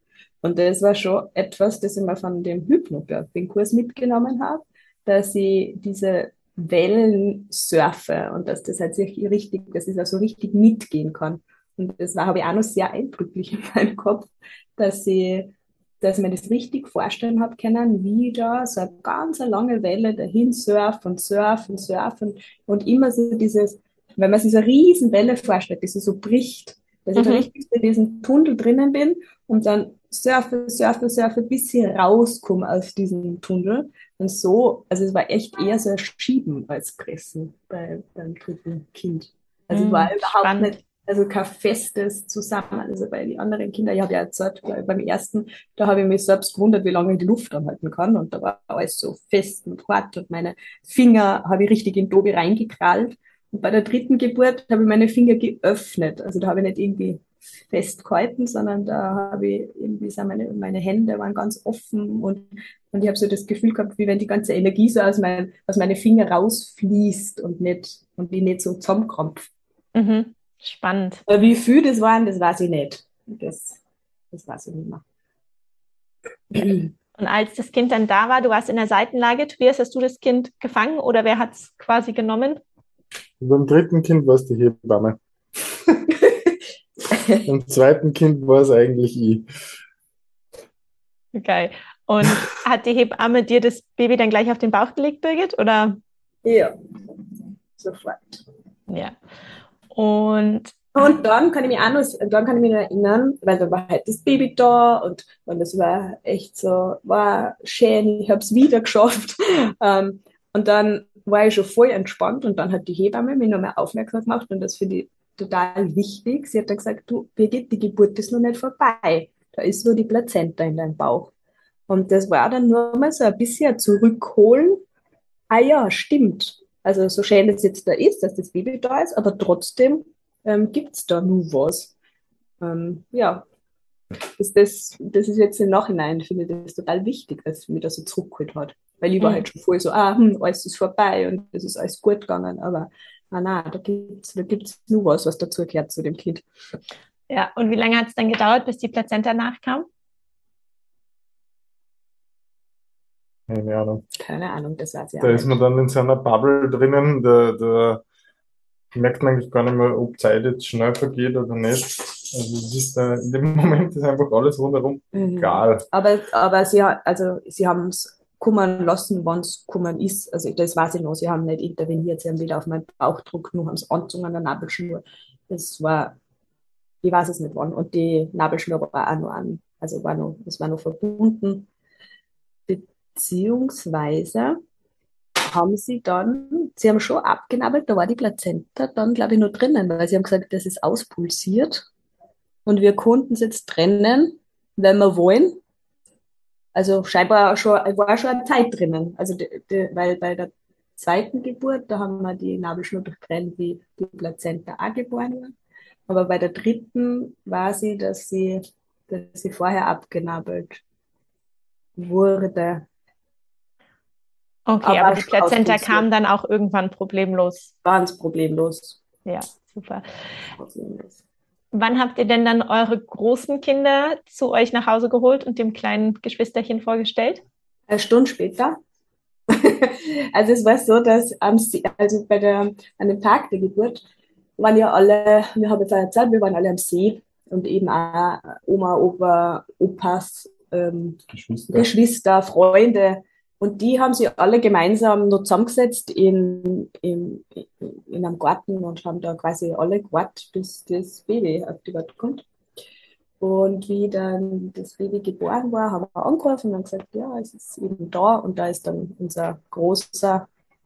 Und das war schon etwas, das ich mir von dem Hypnobirthing-Kurs mitgenommen habe, dass ich diese Wellen surfe und dass das halt sich richtig, dass ich da so richtig mitgehen kann. Und das war, habe ich auch noch sehr eindrücklich in meinem Kopf, dass ich, dass mir das richtig vorstellen habe können, wie da so eine ganz lange Welle dahin surft und surft und surft und, und immer so dieses, wenn man sich so eine riesen Welle vorstellt, die so bricht, dass mhm. ich da mhm. richtig in diesem Tunnel drinnen bin und dann surfe, surfe, surfe, bis ich rauskomme aus diesem Tunnel. Und so, also es war echt eher so ein Schieben als Pressen bei, beim dritten Kind. Also mhm, war überhaupt spannend. nicht also kein festes Zusammen. Also bei den anderen Kindern, ich habe ja erzählt, beim ersten, da habe ich mich selbst gewundert, wie lange ich die Luft anhalten kann. Und da war alles so fest und hart und meine Finger habe ich richtig in Tobi reingekrallt. Und bei der dritten Geburt habe ich meine Finger geöffnet. Also da habe ich nicht irgendwie festgehalten, sondern da habe ich irgendwie so meine, meine Hände waren ganz offen und, und ich habe so das Gefühl gehabt, wie wenn die ganze Energie so aus, mein, aus meine Finger rausfließt und nicht, und die nicht so zusammenkrampft. Mhm. Spannend. Wie viel das waren, das weiß ich nicht. Das, das weiß ich nicht mehr. Und als das Kind dann da war, du warst in der Seitenlage, Tobias, hast du das Kind gefangen oder wer hat es quasi genommen? Beim dritten Kind war es die Hebamme. Beim zweiten Kind war es eigentlich ich. Okay. Und hat die Hebamme dir das Baby dann gleich auf den Bauch gelegt, Birgit? Oder? Ja, sofort. Ja. Und und dann kann ich mich auch noch, dann kann ich mich noch erinnern, weil da war halt das Baby da und, und das war echt so, war schön, ich habe es wieder geschafft. Ähm, und dann war ich schon voll entspannt und dann hat die Hebamme mich nochmal aufmerksam gemacht und das finde ich total wichtig. Sie hat dann gesagt, du, Birgit, die Geburt ist noch nicht vorbei. Da ist nur die Plazenta in deinem Bauch. Und das war dann nur mal so ein bisschen zurückholen. Ah ja, stimmt. Also so schön es jetzt da ist, dass das Baby da ist, aber trotzdem ähm, gibt es da nur was. Ähm, ja, das, das, das ist jetzt im Nachhinein, finde ich das total wichtig, dass mich das so zurückgeholt hat. Weil ich war mhm. halt schon voll so, ah, hm, alles ist vorbei und es ist alles gut gegangen, aber ah, nein, da gibt es da gibt's nur was, was dazu gehört zu dem Kind. Ja, und wie lange hat es dann gedauert, bis die Plazenta nachkam? Keine Ahnung. Keine Ahnung, das weiß ich Da ist man dann in seiner Bubble drinnen, da, da merkt man eigentlich gar nicht mehr, ob Zeit jetzt schnell vergeht oder nicht. Also es ist äh, in dem Moment ist einfach alles rundherum mhm. egal. Aber, aber sie, also, sie haben es kommen lassen, wann es kommen ist. Also das weiß ich noch, sie haben nicht interveniert, sie haben wieder auf meinen Bauchdruck, nur haben es angezogen an der Nabelschnur. Das war, ich weiß es nicht wann. Und die Nabelschnur war auch noch an, also war noch, es war noch verbunden beziehungsweise haben sie dann, sie haben schon abgenabelt, da war die Plazenta dann, glaube ich, nur drinnen, weil sie haben gesagt, das ist auspulsiert und wir konnten es jetzt trennen, wenn wir wollen. Also scheinbar schon, war schon eine Zeit drinnen. Also die, die, weil bei der zweiten Geburt, da haben wir die Nabelschnur durchtrennt, wie die Plazenta auch geboren war. Aber bei der dritten war sie, dass sie, dass sie vorher abgenabelt wurde. Okay, aber, aber die Plazenta kam dann auch irgendwann problemlos. Ganz problemlos. Ja, super. Wann habt ihr denn dann eure großen Kinder zu euch nach Hause geholt und dem kleinen Geschwisterchen vorgestellt? Eine Stunde später. also es war so, dass am See, also bei der, an dem Tag der Geburt waren ja alle, wir haben jetzt erzählt, wir waren alle am See und eben auch Oma, Opa, Opas, ähm, Geschwister. Geschwister, Freunde Und die haben sich alle gemeinsam noch zusammengesetzt in, in, in einem Garten und haben da quasi alle gewartet, bis das Baby auf die Welt kommt. Und wie dann das Baby geboren war, haben wir angerufen und gesagt, ja, es ist eben da. Und da ist dann unser Großer,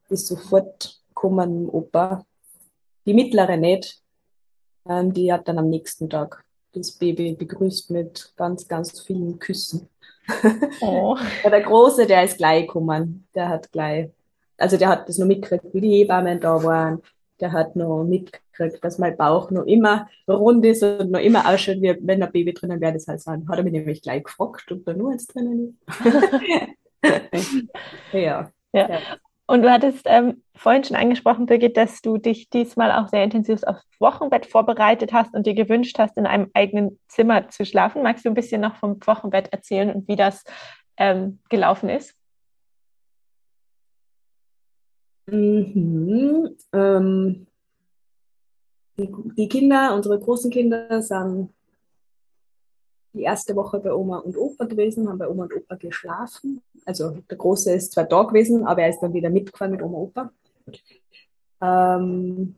ist sofort gekommen, Opa. Die mittlere nicht. Ähm, die hat dann am nächsten Tag das Baby begrüßt mit ganz, ganz vielen Küssen. Oh. der Große, der ist gleich gekommen. Der hat gleich, also der hat das noch mitgekriegt, wie die Hebammen da waren. Der hat noch mitgekriegt, dass mein Bauch noch immer rund ist und noch immer ausschaut, wie wenn ein Baby drinnen wäre. Das heißt, hat er mich nämlich gleich gefragt, ob da nur eins drinnen ist. ja. ja. ja. Und du hattest ähm, vorhin schon angesprochen, Birgit, dass du dich diesmal auch sehr intensiv aufs Wochenbett vorbereitet hast und dir gewünscht hast, in einem eigenen Zimmer zu schlafen. Magst du ein bisschen noch vom Wochenbett erzählen und wie das ähm, gelaufen ist? Mhm, ähm, die, die Kinder, unsere großen Kinder, sind die erste Woche bei Oma und Opa gewesen, haben bei Oma und Opa geschlafen. Also der Große ist zwar da gewesen, aber er ist dann wieder mitgefahren mit Oma und Opa. Ähm,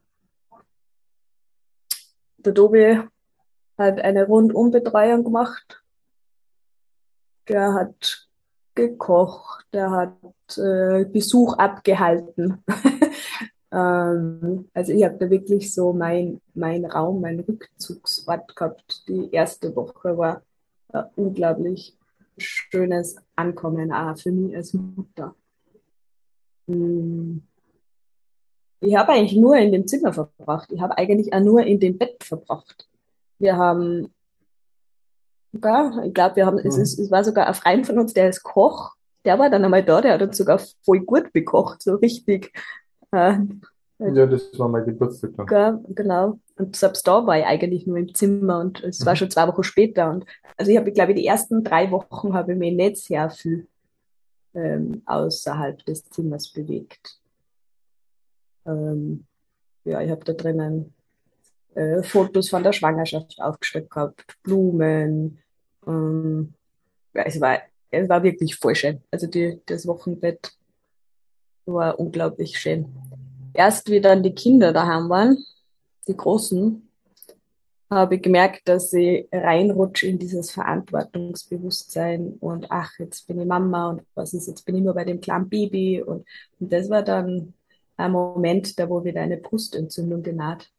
der Tobi hat eine Rundumbetreuung gemacht. Der hat gekocht, der hat äh, Besuch abgehalten. ähm, also ich habe da wirklich so mein, mein Raum, mein Rückzugsort gehabt. Die erste Woche war äh, unglaublich schönes Ankommen auch für mich als Mutter. Hm. Ich habe eigentlich nur in dem Zimmer verbracht. Ich habe eigentlich auch nur in dem Bett verbracht. Wir haben sogar, ich glaube, wir haben, mhm. es, ist, es war sogar ein Freund von uns, der ist Koch. Der war dann einmal da, der hat uns sogar voll gut bekocht, so richtig. Äh, ja, das war mein Geburtstag dann. Genau. Und selbst da war ich eigentlich nur im Zimmer und es war schon zwei Wochen später. Und also ich habe, glaube ich, die ersten drei Wochen habe ich mich nicht sehr viel ähm, außerhalb des Zimmers bewegt. Ähm, ja, ich habe da drinnen äh, Fotos von der Schwangerschaft aufgestellt gehabt, Blumen. Ähm, ja, es war, es war wirklich voll schön. Also die, das Wochenbett war unglaublich schön. Erst wie dann die Kinder daheim waren, die Großen, habe ich gemerkt, dass ich reinrutsche in dieses Verantwortungsbewusstsein und ach, jetzt bin ich Mama und was ist, jetzt bin ich nur bei dem kleinen Baby und, und das war dann ein Moment, da wo wieder eine Brustentzündung genaht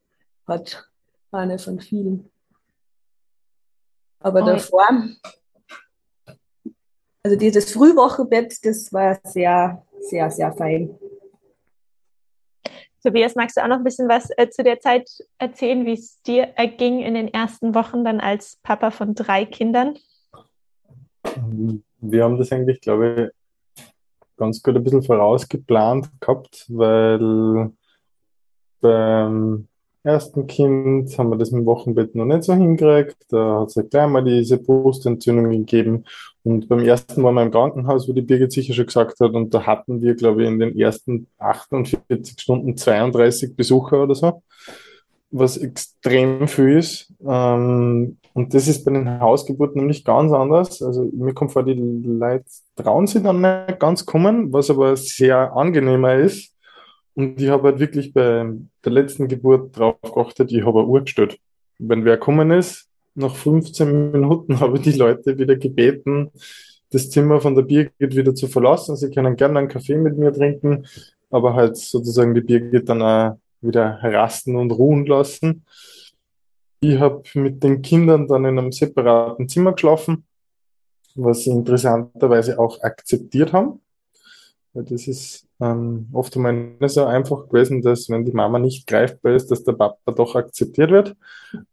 hat, eine von vielen. Aber oh. davor, also dieses Frühwochenbett, das war sehr, sehr, sehr fein. Tobias, magst du auch noch ein bisschen was äh, zu der Zeit erzählen, wie es dir erging in den ersten Wochen dann als Papa von drei Kindern? Wir haben das eigentlich, glaube ich, ganz gut ein bisschen vorausgeplant gehabt, weil beim ersten Kind haben wir das mit dem Wochenbett noch nicht so hingekriegt. Da hat es ja gleich mal diese Brustentzündung gegeben. Und beim ersten wir im Krankenhaus, wie die Birgit sicher schon gesagt hat. Und da hatten wir, glaube ich, in den ersten 48 Stunden 32 Besucher oder so. Was extrem viel ist. Ähm, und das ist bei den Hausgeburten nämlich ganz anders. Also mir kommt vor, die Leute trauen sich dann nicht ganz kommen, was aber sehr angenehmer ist und ich habe halt wirklich bei der letzten Geburt drauf geachtet, ich habe eine Uhr gestellt. Wenn wer gekommen ist, nach 15 Minuten habe ich die Leute wieder gebeten, das Zimmer von der Birgit wieder zu verlassen. Sie können gerne einen Kaffee mit mir trinken, aber halt sozusagen die Birgit dann auch wieder rasten und ruhen lassen. Ich habe mit den Kindern dann in einem separaten Zimmer geschlafen, was sie interessanterweise auch akzeptiert haben. Weil das ist ähm, oft einmal nicht so einfach gewesen, dass wenn die Mama nicht greifbar ist, dass der Papa doch akzeptiert wird.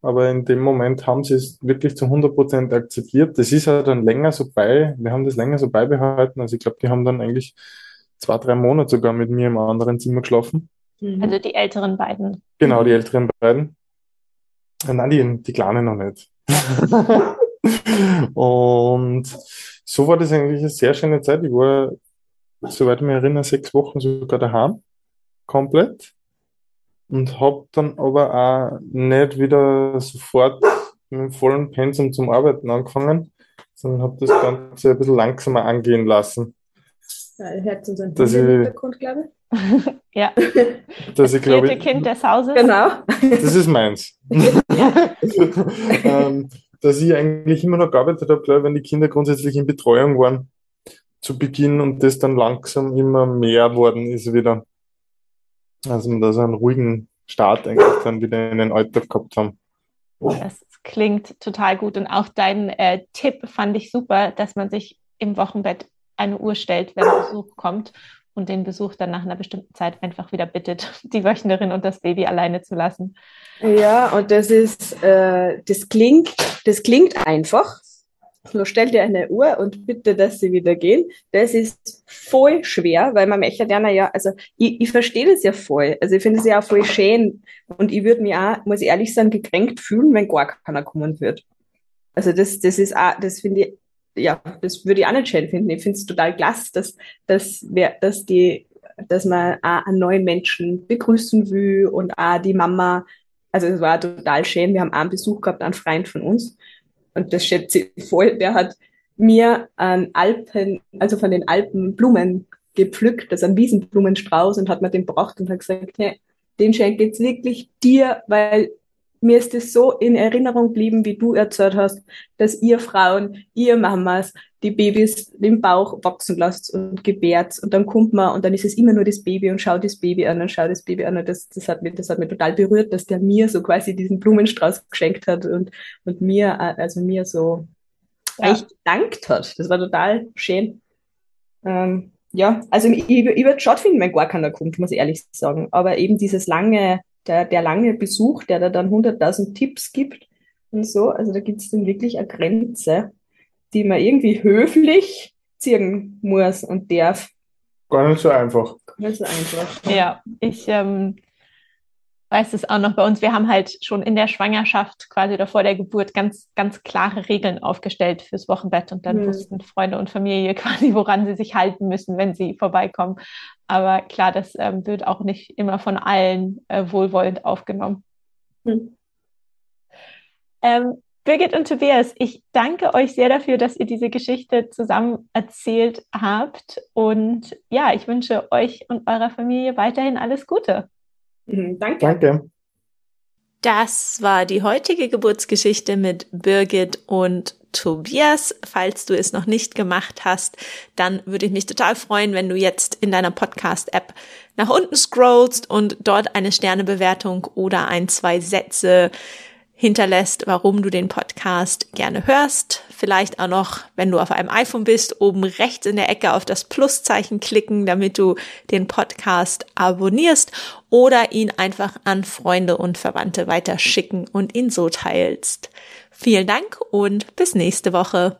Aber in dem Moment haben sie es wirklich zu 100 Prozent akzeptiert. Das ist ja dann länger so bei, wir haben das länger so beibehalten. Also ich glaube, die haben dann eigentlich zwei, drei Monate sogar mit mir im anderen Zimmer geschlafen. Mhm. Also die älteren beiden. Genau, die älteren beiden. Äh, nein, die, die Kleinen noch nicht. und so war das eigentlich eine sehr schöne Zeit. Ich war soweit ich mich erinnere, sechs Wochen sogar daheim. Komplett. Und habe dann aber auch nicht wieder sofort mit dem vollen Pensum zum Arbeiten angefangen, sondern habe das Ganze ein bisschen langsamer angehen lassen. Ja, hört unseren Dass ich- Hintergrund, glaube Ja, dass ich glaube, Kind des Hauses. ich. Genau. das ist meins. ähm, dass ich eigentlich immer noch gearbeitet habe, glaube ich, wenn die Kinder grundsätzlich in Betreuung waren zu Beginn und das dann langsam immer mehr worden ist wieder. Also wir da so einen ruhigen Start eigentlich dann wieder in den Alltag gehabt haben. Das klingt total gut. Und auch dein äh, Tipp fand ich super, dass man sich im Wochenbett eine Uhr stellt, wenn Besuch kommt und den Besuch dann nach einer bestimmten Zeit einfach wieder bittet, die Wöchnerin und das Baby alleine zu lassen. Ja, und das ist, äh, das klingt, das klingt einfach. So stell dir eine Uhr und bitte, dass sie wieder gehen. Das ist voll schwer, weil man möchte ja, ja, also ich, ich verstehe das ja voll. Also ich finde es ja auch voll schön. Und ich würde mich auch, muss ich ehrlich sagen, gekränkt fühlen, wenn gar keiner kommen wird. Also das, das ist auch, das finde ich, ja, das würde ich auch nicht schön finden. Ich finde es total klasse, dass, dass, wer, dass die, dass man auch einen neuen Menschen begrüßen will und auch die Mama also es war total schön. Wir haben einen Besuch gehabt, einen Freund von uns. Und das schätze ich voll. Der hat mir an Alpen, also von den Alpen Blumen gepflückt, also einen Wiesenblumenstrauß und hat mir den gebracht und hat gesagt, hey, den schenke ich jetzt wirklich dir, weil mir ist es so in Erinnerung geblieben, wie du erzählt hast, dass ihr Frauen, ihr Mamas die Babys im Bauch wachsen lasst und gebärt und dann kommt man und dann ist es immer nur das Baby und schaut das Baby an und schaut das Baby an und das, das hat mich, das hat mich total berührt, dass der mir so quasi diesen Blumenstrauß geschenkt hat und, und mir, also mir so Ja. echt gedankt hat. Das war total schön. Ähm, ja, also ich, ich würde es schade finden, wenn gar keiner kommt, muss ich ehrlich sagen. Aber eben dieses lange, der, der lange Besuch, der da dann 100.000 Tipps gibt und so, also da gibt es dann wirklich eine Grenze, die man irgendwie höflich ziehen muss und darf. Gar nicht so einfach. Nicht so einfach. Ja, ich ähm, weiß es auch noch bei uns. Wir haben halt schon in der Schwangerschaft, quasi oder vor der Geburt, ganz, ganz klare Regeln aufgestellt fürs Wochenbett. Und dann Hm. wussten Freunde und Familie quasi, woran sie sich halten müssen, wenn sie vorbeikommen. Aber klar, das ähm, wird auch nicht immer von allen äh, wohlwollend aufgenommen. Hm. Ähm, Birgit und Tobias, ich danke euch sehr dafür, dass ihr diese Geschichte zusammen erzählt habt. Und ja, ich wünsche euch und eurer Familie weiterhin alles Gute. Mhm, danke. Danke. Das war die heutige Geburtsgeschichte mit Birgit und Tobias. Falls du es noch nicht gemacht hast, dann würde ich mich total freuen, wenn du jetzt in deiner Podcast-App nach unten scrollst und dort eine Sternebewertung oder ein, zwei Sätze hinterlässt, warum du den Podcast gerne hörst. Vielleicht auch noch, wenn du auf einem iPhone bist, oben rechts in der Ecke auf das Pluszeichen klicken, damit du den Podcast abonnierst oder ihn einfach an Freunde und Verwandte weiterschicken und ihn so teilst. Vielen Dank und bis nächste Woche.